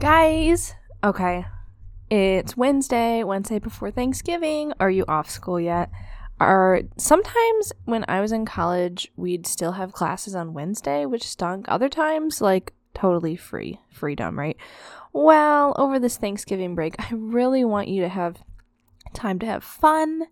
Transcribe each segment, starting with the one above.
Guys, okay. It's Wednesday, Wednesday before Thanksgiving. Are you off school yet? Are sometimes when I was in college, we'd still have classes on Wednesday, which stunk. Other times, like totally free, freedom, right? Well, over this Thanksgiving break, I really want you to have time to have fun,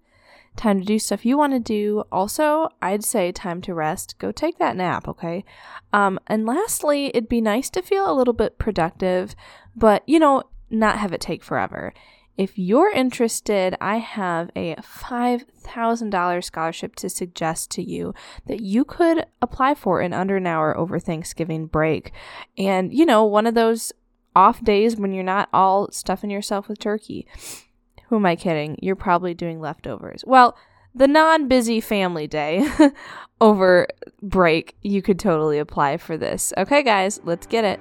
time to do stuff you want to do. Also, I'd say time to rest. Go take that nap, okay? Um, and lastly, it'd be nice to feel a little bit productive, but you know, not have it take forever. If you're interested, I have a $5,000 scholarship to suggest to you that you could apply for in under an hour over Thanksgiving break. And, you know, one of those off days when you're not all stuffing yourself with turkey. Who am I kidding? You're probably doing leftovers. Well, the non busy family day over break, you could totally apply for this. Okay, guys, let's get it.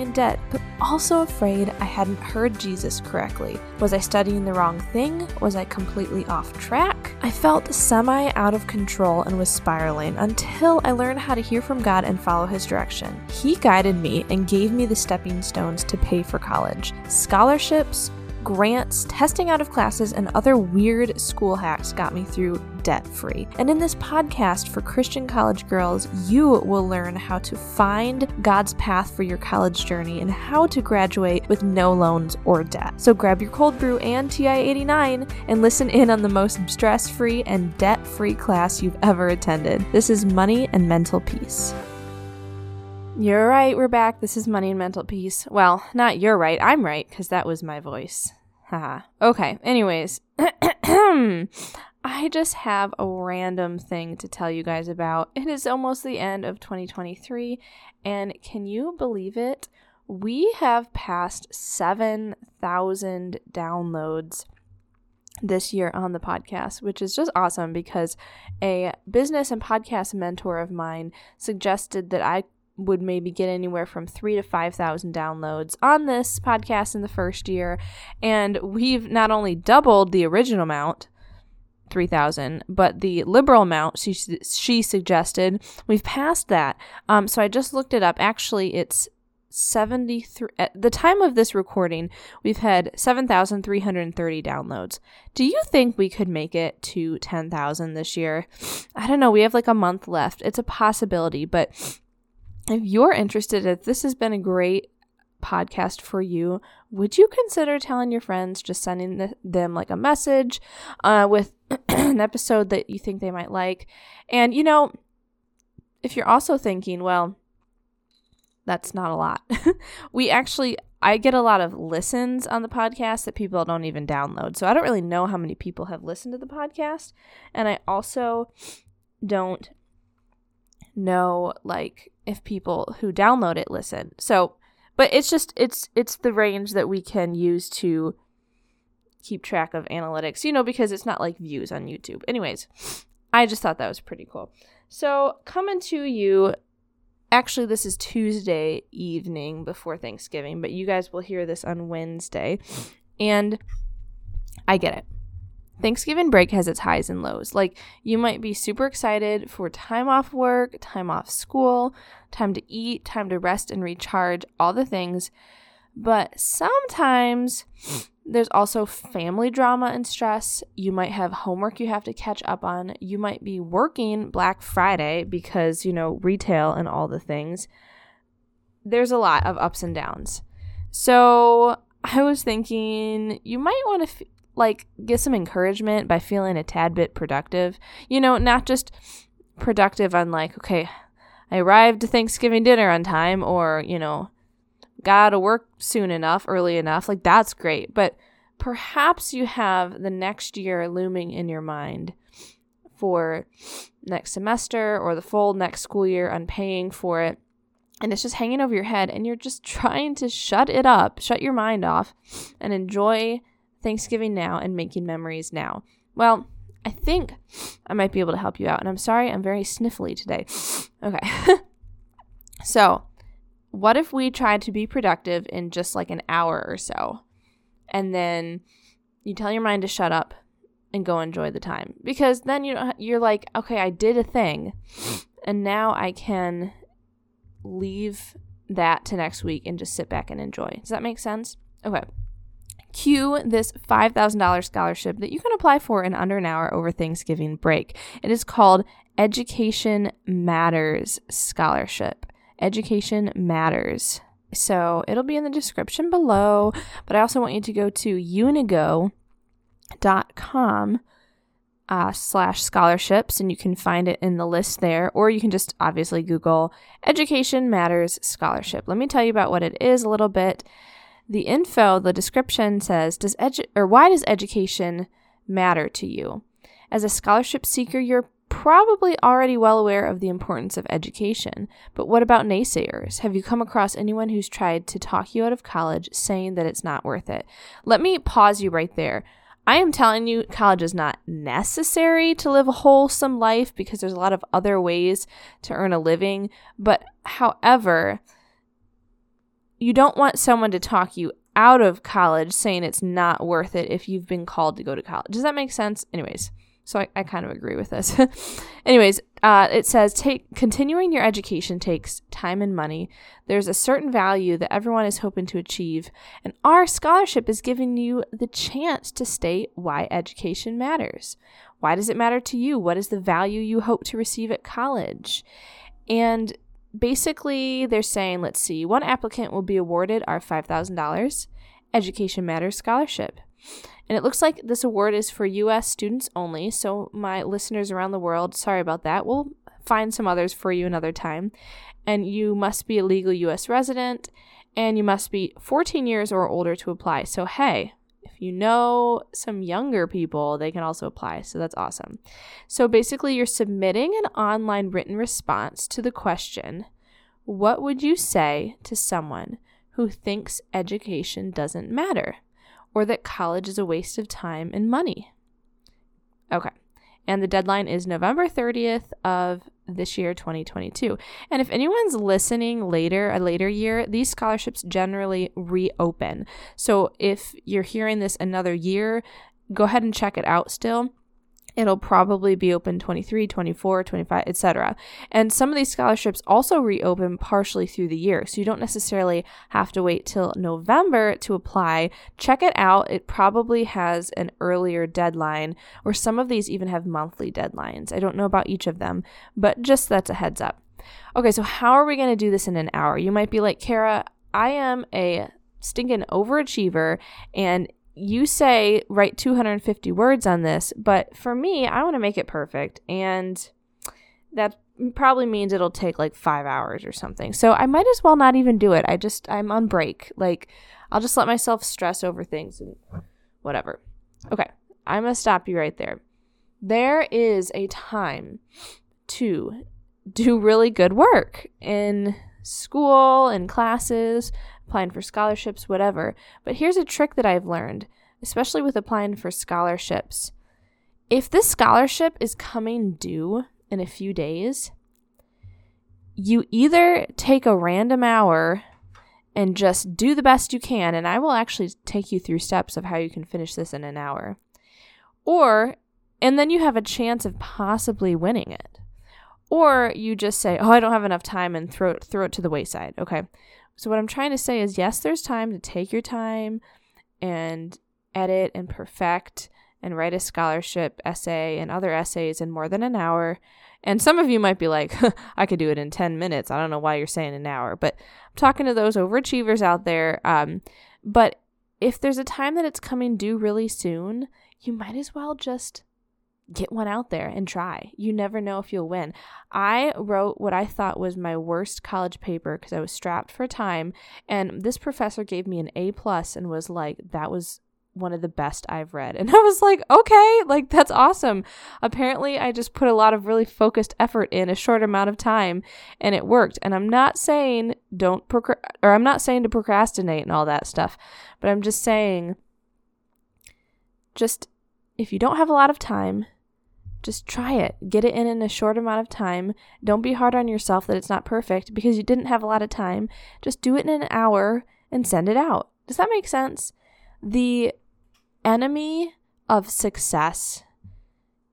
in debt, but also afraid I hadn't heard Jesus correctly. Was I studying the wrong thing? Was I completely off track? I felt semi out of control and was spiraling until I learned how to hear from God and follow His direction. He guided me and gave me the stepping stones to pay for college scholarships, grants, testing out of classes, and other weird school hacks got me through debt free. And in this podcast for Christian college girls, you will learn how to find God's path for your college journey and how to graduate with no loans or debt. So grab your cold brew and TI 89 and listen in on the most stress free and debt free class you've ever attended. This is Money and Mental Peace. You're right, we're back. This is Money and Mental Peace. Well, not you're right, I'm right, because that was my voice. Haha. okay, anyways. I just have a random thing to tell you guys about. It is almost the end of 2023, and can you believe it? We have passed 7,000 downloads this year on the podcast, which is just awesome because a business and podcast mentor of mine suggested that I would maybe get anywhere from three to 5,000 downloads on this podcast in the first year. And we've not only doubled the original amount, 3,000, but the liberal amount she, she suggested, we've passed that. Um, so I just looked it up. Actually, it's 73 at the time of this recording we've had 7330 downloads do you think we could make it to 10000 this year i don't know we have like a month left it's a possibility but if you're interested, if this has been a great podcast for you, would you consider telling your friends, just sending the, them like a message uh, with an episode that you think they might like? And, you know, if you're also thinking, well, that's not a lot. we actually, I get a lot of listens on the podcast that people don't even download. So I don't really know how many people have listened to the podcast. And I also don't know, like, if people who download it listen. So, but it's just it's it's the range that we can use to keep track of analytics, you know, because it's not like views on YouTube. Anyways, I just thought that was pretty cool. So, coming to you actually this is Tuesday evening before Thanksgiving, but you guys will hear this on Wednesday. And I get it. Thanksgiving break has its highs and lows. Like, you might be super excited for time off work, time off school, time to eat, time to rest and recharge, all the things. But sometimes there's also family drama and stress. You might have homework you have to catch up on. You might be working Black Friday because, you know, retail and all the things. There's a lot of ups and downs. So I was thinking you might want to. F- like get some encouragement by feeling a tad bit productive. You know, not just productive on like, okay, I arrived to Thanksgiving dinner on time or, you know, got to work soon enough, early enough. Like that's great. But perhaps you have the next year looming in your mind for next semester or the full next school year on paying for it. and it's just hanging over your head and you're just trying to shut it up, shut your mind off and enjoy Thanksgiving now and making memories now. Well, I think I might be able to help you out. And I'm sorry, I'm very sniffly today. Okay. so, what if we tried to be productive in just like an hour or so? And then you tell your mind to shut up and go enjoy the time. Because then you you're like, okay, I did a thing. And now I can leave that to next week and just sit back and enjoy. Does that make sense? Okay. Cue this $5,000 scholarship that you can apply for in under an hour over Thanksgiving break. It is called Education Matters Scholarship. Education Matters. So it'll be in the description below, but I also want you to go to unigo.com uh, slash scholarships, and you can find it in the list there, or you can just obviously Google Education Matters Scholarship. Let me tell you about what it is a little bit. The info, the description says, does edu- or why does education matter to you? As a scholarship seeker, you're probably already well aware of the importance of education. But what about naysayers? Have you come across anyone who's tried to talk you out of college saying that it's not worth it? Let me pause you right there. I am telling you, college is not necessary to live a wholesome life because there's a lot of other ways to earn a living. But however, you don't want someone to talk you out of college saying it's not worth it if you've been called to go to college. Does that make sense? Anyways, so I, I kind of agree with this. Anyways, uh, it says take continuing your education takes time and money. There's a certain value that everyone is hoping to achieve, and our scholarship is giving you the chance to state why education matters. Why does it matter to you? What is the value you hope to receive at college? And basically, they're saying, let's see, one applicant will be awarded our $5,000 Education Matters Scholarship. And it looks like this award is for US students only. So, my listeners around the world, sorry about that. We'll find some others for you another time. And you must be a legal US resident and you must be 14 years or older to apply. So, hey, you know some younger people, they can also apply. So, that's awesome. So, basically, you're submitting an online written response to the question What would you say to someone who thinks education doesn't matter? or that college is a waste of time and money. Okay. And the deadline is November 30th of this year 2022. And if anyone's listening later, a later year, these scholarships generally reopen. So if you're hearing this another year, go ahead and check it out still it'll probably be open 23 24 25 etc and some of these scholarships also reopen partially through the year. So you don't necessarily have to wait till november to apply. Check it out. It probably has an earlier deadline or some of these even have monthly deadlines. I don't know about each of them but just that's a heads up. Okay so how are we going to do this in an hour? You might be like kara i am a stinking overachiever and you say write 250 words on this, but for me, I want to make it perfect. And that probably means it'll take like five hours or something. So I might as well not even do it. I just, I'm on break. Like, I'll just let myself stress over things and whatever. Okay, I'm going to stop you right there. There is a time to do really good work in school and classes applying for scholarships, whatever. But here's a trick that I've learned, especially with applying for scholarships. If this scholarship is coming due in a few days, you either take a random hour and just do the best you can, and I will actually take you through steps of how you can finish this in an hour. Or, and then you have a chance of possibly winning it. Or you just say, "Oh, I don't have enough time," and throw it, throw it to the wayside. Okay, so, what I'm trying to say is yes, there's time to take your time and edit and perfect and write a scholarship essay and other essays in more than an hour. And some of you might be like, I could do it in 10 minutes. I don't know why you're saying an hour, but I'm talking to those overachievers out there. Um, but if there's a time that it's coming due really soon, you might as well just get one out there and try. You never know if you'll win. I wrote what I thought was my worst college paper because I was strapped for time, and this professor gave me an A plus and was like, "That was one of the best I've read. And I was like, okay, like that's awesome. Apparently, I just put a lot of really focused effort in a short amount of time and it worked. And I'm not saying don't procra- or I'm not saying to procrastinate and all that stuff, but I'm just saying just if you don't have a lot of time, just try it. Get it in in a short amount of time. Don't be hard on yourself that it's not perfect because you didn't have a lot of time. Just do it in an hour and send it out. Does that make sense? The enemy of success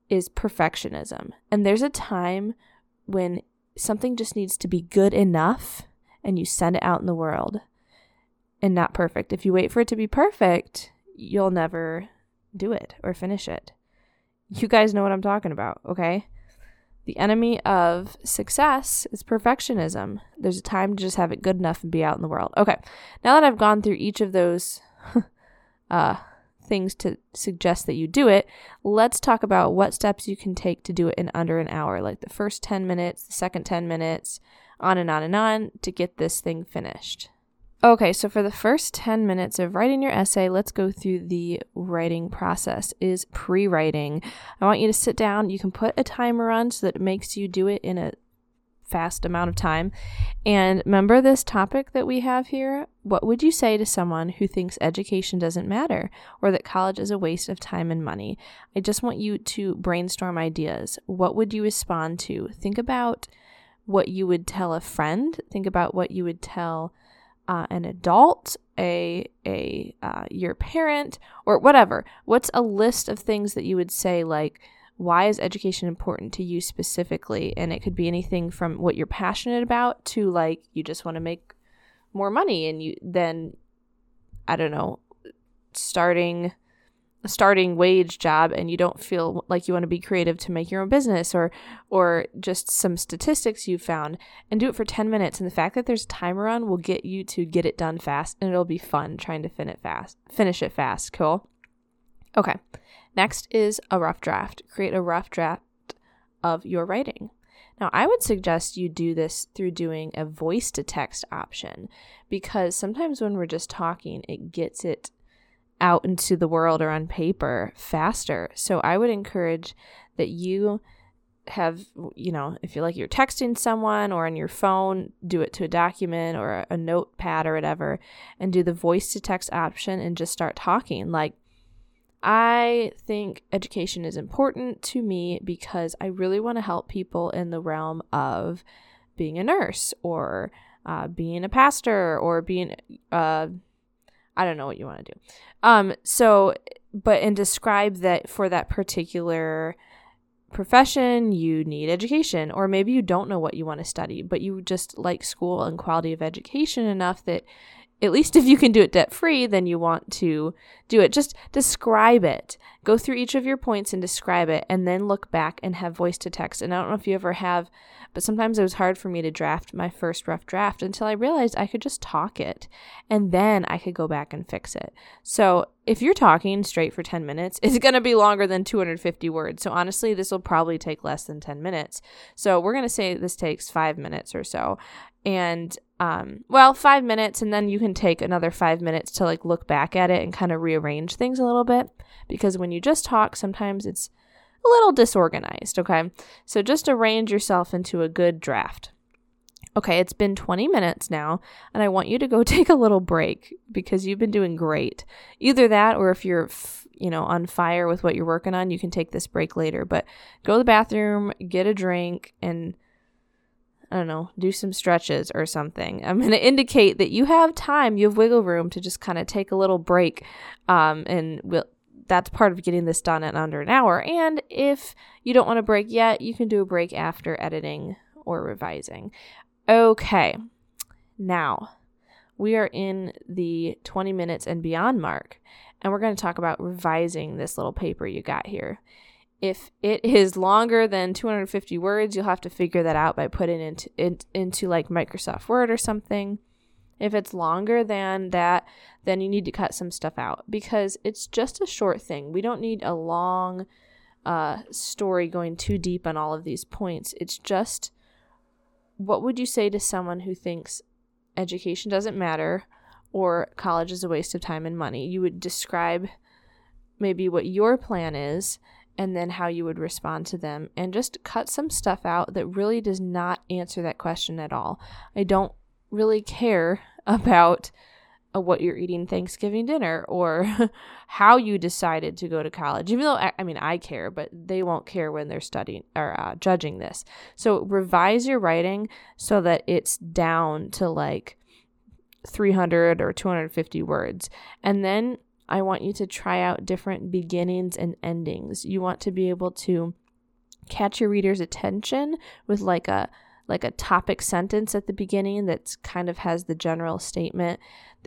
is perfectionism. And there's a time when something just needs to be good enough and you send it out in the world and not perfect. If you wait for it to be perfect, you'll never do it or finish it. You guys know what I'm talking about, okay? The enemy of success is perfectionism. There's a time to just have it good enough and be out in the world. Okay, now that I've gone through each of those uh, things to suggest that you do it, let's talk about what steps you can take to do it in under an hour, like the first 10 minutes, the second 10 minutes, on and on and on to get this thing finished. Okay, so for the first 10 minutes of writing your essay, let's go through the writing process is pre-writing. I want you to sit down, you can put a timer on so that it makes you do it in a fast amount of time. And remember this topic that we have here? What would you say to someone who thinks education doesn't matter or that college is a waste of time and money? I just want you to brainstorm ideas. What would you respond to? Think about what you would tell a friend, think about what you would tell uh, an adult, a a uh, your parent, or whatever. What's a list of things that you would say like why is education important to you specifically? And it could be anything from what you're passionate about to like you just want to make more money and you then I don't know, starting starting wage job and you don't feel like you want to be creative to make your own business or or just some statistics you found and do it for 10 minutes and the fact that there's a timer on will get you to get it done fast and it'll be fun trying to finish it fast finish it fast cool okay Next is a rough draft. Create a rough draft of your writing. Now, I would suggest you do this through doing a voice to text option because sometimes when we're just talking, it gets it out into the world or on paper faster. So I would encourage that you have, you know, if you like you're texting someone or on your phone, do it to a document or a notepad or whatever, and do the voice to text option and just start talking. Like, I think education is important to me because I really want to help people in the realm of being a nurse or uh, being a pastor or being, uh, I don't know what you want to do. Um, so, but and describe that for that particular profession, you need education, or maybe you don't know what you want to study, but you just like school and quality of education enough that at least if you can do it debt free, then you want to do it. Just describe it. Go through each of your points and describe it, and then look back and have voice to text. And I don't know if you ever have, but sometimes it was hard for me to draft my first rough draft until I realized I could just talk it, and then I could go back and fix it. So if you're talking straight for 10 minutes, it's going to be longer than 250 words. So honestly, this will probably take less than 10 minutes. So we're going to say this takes five minutes or so. And um, well, five minutes, and then you can take another five minutes to like look back at it and kind of rearrange things a little bit. Because when you just talk, sometimes it's a little disorganized, okay? So just arrange yourself into a good draft. Okay, it's been 20 minutes now, and I want you to go take a little break because you've been doing great. Either that, or if you're, you know, on fire with what you're working on, you can take this break later. But go to the bathroom, get a drink, and I don't know, do some stretches or something. I'm going to indicate that you have time, you have wiggle room to just kind of take a little break. Um, and we'll, that's part of getting this done in under an hour. And if you don't want to break yet, you can do a break after editing or revising. Okay, now we are in the 20 minutes and beyond mark, and we're going to talk about revising this little paper you got here. If it is longer than 250 words, you'll have to figure that out by putting it into, it, into like Microsoft Word or something. If it's longer than that, then you need to cut some stuff out because it's just a short thing. We don't need a long uh, story going too deep on all of these points. It's just what would you say to someone who thinks education doesn't matter or college is a waste of time and money? You would describe maybe what your plan is and then how you would respond to them and just cut some stuff out that really does not answer that question at all. I don't really care about uh, what you're eating Thanksgiving dinner or how you decided to go to college. Even though I, I, mean I care, but they won't care when they're studying or uh, judging this. So revise your writing so that it's down to like 300 or 250 words, and then I want you to try out different beginnings and endings. You want to be able to catch your reader's attention with like a like a topic sentence at the beginning that kind of has the general statement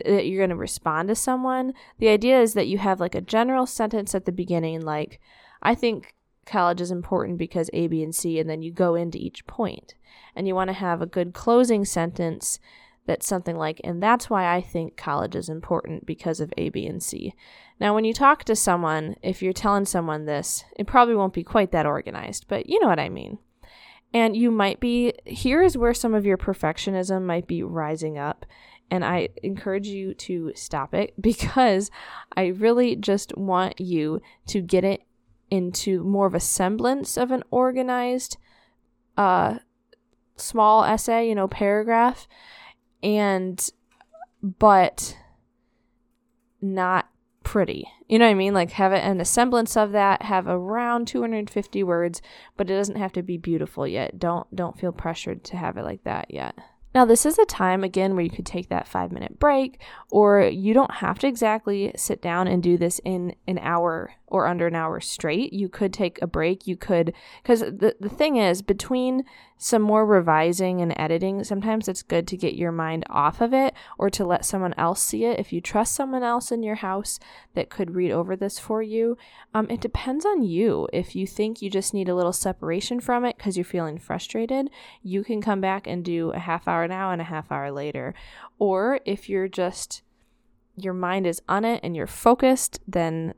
that you're going to respond to someone. The idea is that you have like a general sentence at the beginning, like, I think college is important because A, B, and C, and then you go into each point. And you want to have a good closing sentence that's something like, and that's why I think college is important because of A, B, and C. Now, when you talk to someone, if you're telling someone this, it probably won't be quite that organized, but you know what I mean. And you might be, here is where some of your perfectionism might be rising up. And I encourage you to stop it because I really just want you to get it into more of a semblance of an organized, uh, small essay, you know, paragraph. And, but not pretty. You know what I mean? Like have it an a semblance of that, have around 250 words, but it doesn't have to be beautiful yet. Don't don't feel pressured to have it like that yet. Now, this is a time again where you could take that five minute break, or you don't have to exactly sit down and do this in an hour or under an hour straight. You could take a break. You could, because the, the thing is, between some more revising and editing, sometimes it's good to get your mind off of it or to let someone else see it. If you trust someone else in your house that could read over this for you, um, it depends on you. If you think you just need a little separation from it because you're feeling frustrated, you can come back and do a half hour now and a half hour later. Or if you're just, your mind is on it and you're focused, then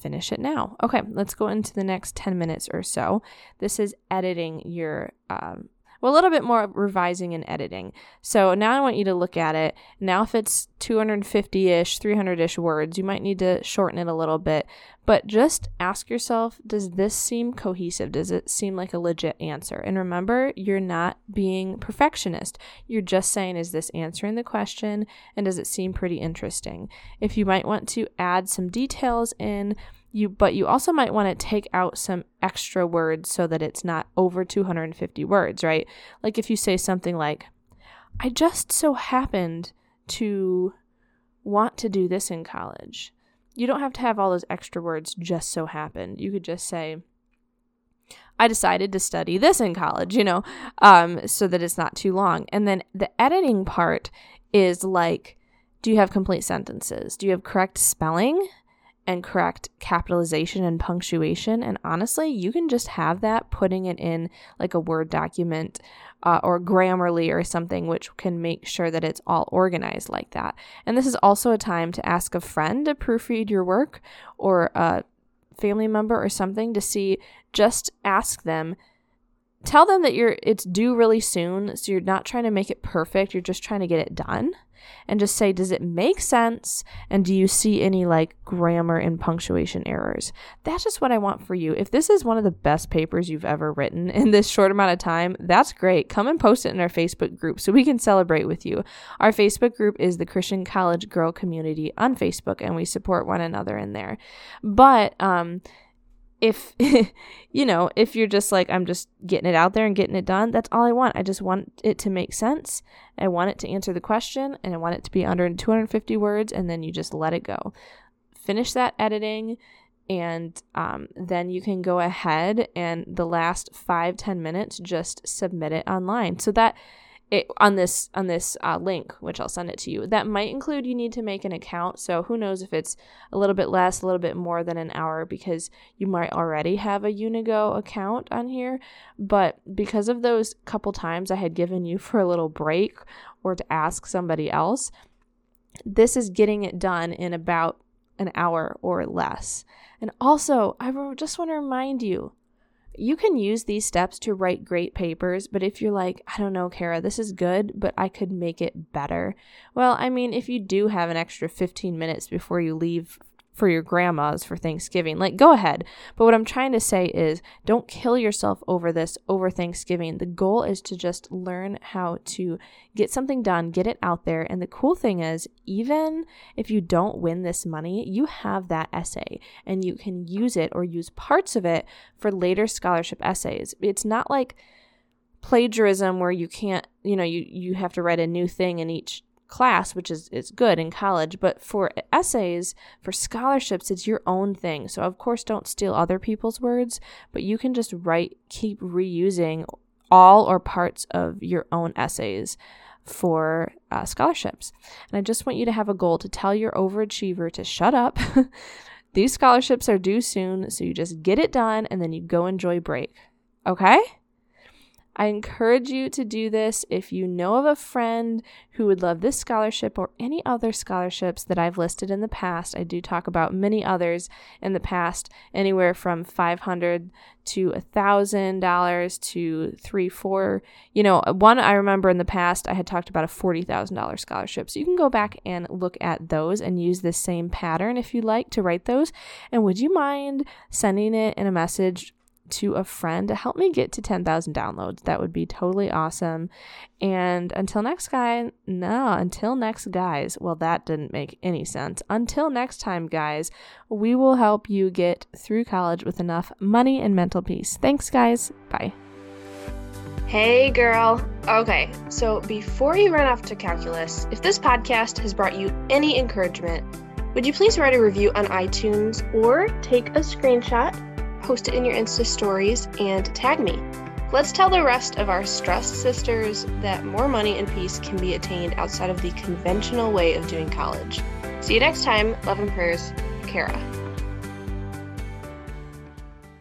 finish it now. Okay, let's go into the next 10 minutes or so. This is editing your, um, well, a little bit more revising and editing. So now I want you to look at it. Now, if it's 250 ish, 300 ish words, you might need to shorten it a little bit. But just ask yourself does this seem cohesive? Does it seem like a legit answer? And remember, you're not being perfectionist. You're just saying, is this answering the question? And does it seem pretty interesting? If you might want to add some details in, you but you also might want to take out some extra words so that it's not over 250 words, right? Like if you say something like I just so happened to want to do this in college. You don't have to have all those extra words just so happened. You could just say I decided to study this in college, you know, um, so that it's not too long. And then the editing part is like, do you have complete sentences? Do you have correct spelling? And correct capitalization and punctuation. And honestly, you can just have that putting it in like a Word document uh, or Grammarly or something, which can make sure that it's all organized like that. And this is also a time to ask a friend to proofread your work or a family member or something to see, just ask them tell them that you're it's due really soon so you're not trying to make it perfect you're just trying to get it done. And just say does it make sense? And do you see any like grammar and punctuation errors? That's just what i want for you. If this is one of the best papers you've ever written in this short amount of time that's great. Come and post it in our facebook group so we can celebrate with you. Our facebook group is the christian college girl community on facebook and we support one another in there. But um if you know if you're just like i'm just getting it out there and getting it done that's all i want. I just want it to make sense. I want it to answer the question and i want it to be under 250 words and then you just let it go. Finish that editing and um, then you can go ahead and the last five ten minutes just submit it online. So that it, on this on this uh, link, which I'll send it to you. That might include you need to make an account. So who knows if it's a little bit less, a little bit more than an hour because you might already have a Unigo account on here. But because of those couple times I had given you for a little break or to ask somebody else, this is getting it done in about an hour or less. And also, I just want to remind you you can use these steps to write great papers, but if you're like, I don't know, Kara, this is good, but I could make it better. Well, I mean, if you do have an extra 15 minutes before you leave for your grandmas for Thanksgiving. Like, go ahead. But what I'm trying to say is don't kill yourself over this over Thanksgiving. The goal is to just learn how to get something done, get it out there. And the cool thing is, even if you don't win this money, you have that essay and you can use it or use parts of it for later scholarship essays. It's not like plagiarism where you can't, you know, you, you have to write a new thing in each class, which is, is good in college, but for essays, for scholarships, it's your own thing. So, of course, don't steal other people's words, but you can just write, keep reusing all or parts of your own essays for uh, scholarships. And I just want you to have a goal to tell your overachiever to shut up. These scholarships are due soon, so you just get it done and then you go enjoy break. Okay? I encourage you to do this if you know of a friend who would love this scholarship or any other scholarships that I've listed in the past. I do talk about many others in the past, anywhere from five hundred to a thousand dollars to three, four. You know, uh, one I remember in the past I had talked about a forty thousand dollar scholarship. So you can go back and look at those and use the same pattern if you like to write those. And would you mind sending it in a message to a friend to help me get to 10,000 downloads. That would be totally awesome. And until next guy, no, until next guys. Well, that didn't make any sense. Until next time, guys, we will help you get through college with enough money and mental peace. Thanks, guys. Bye. Hey, girl. Okay, so before you run off to calculus, if this podcast has brought you any encouragement, would you please write a review on iTunes or take a screenshot post it in your Insta stories, and tag me. Let's tell the rest of our stressed sisters that more money and peace can be attained outside of the conventional way of doing college. See you next time. Love and prayers, Kara.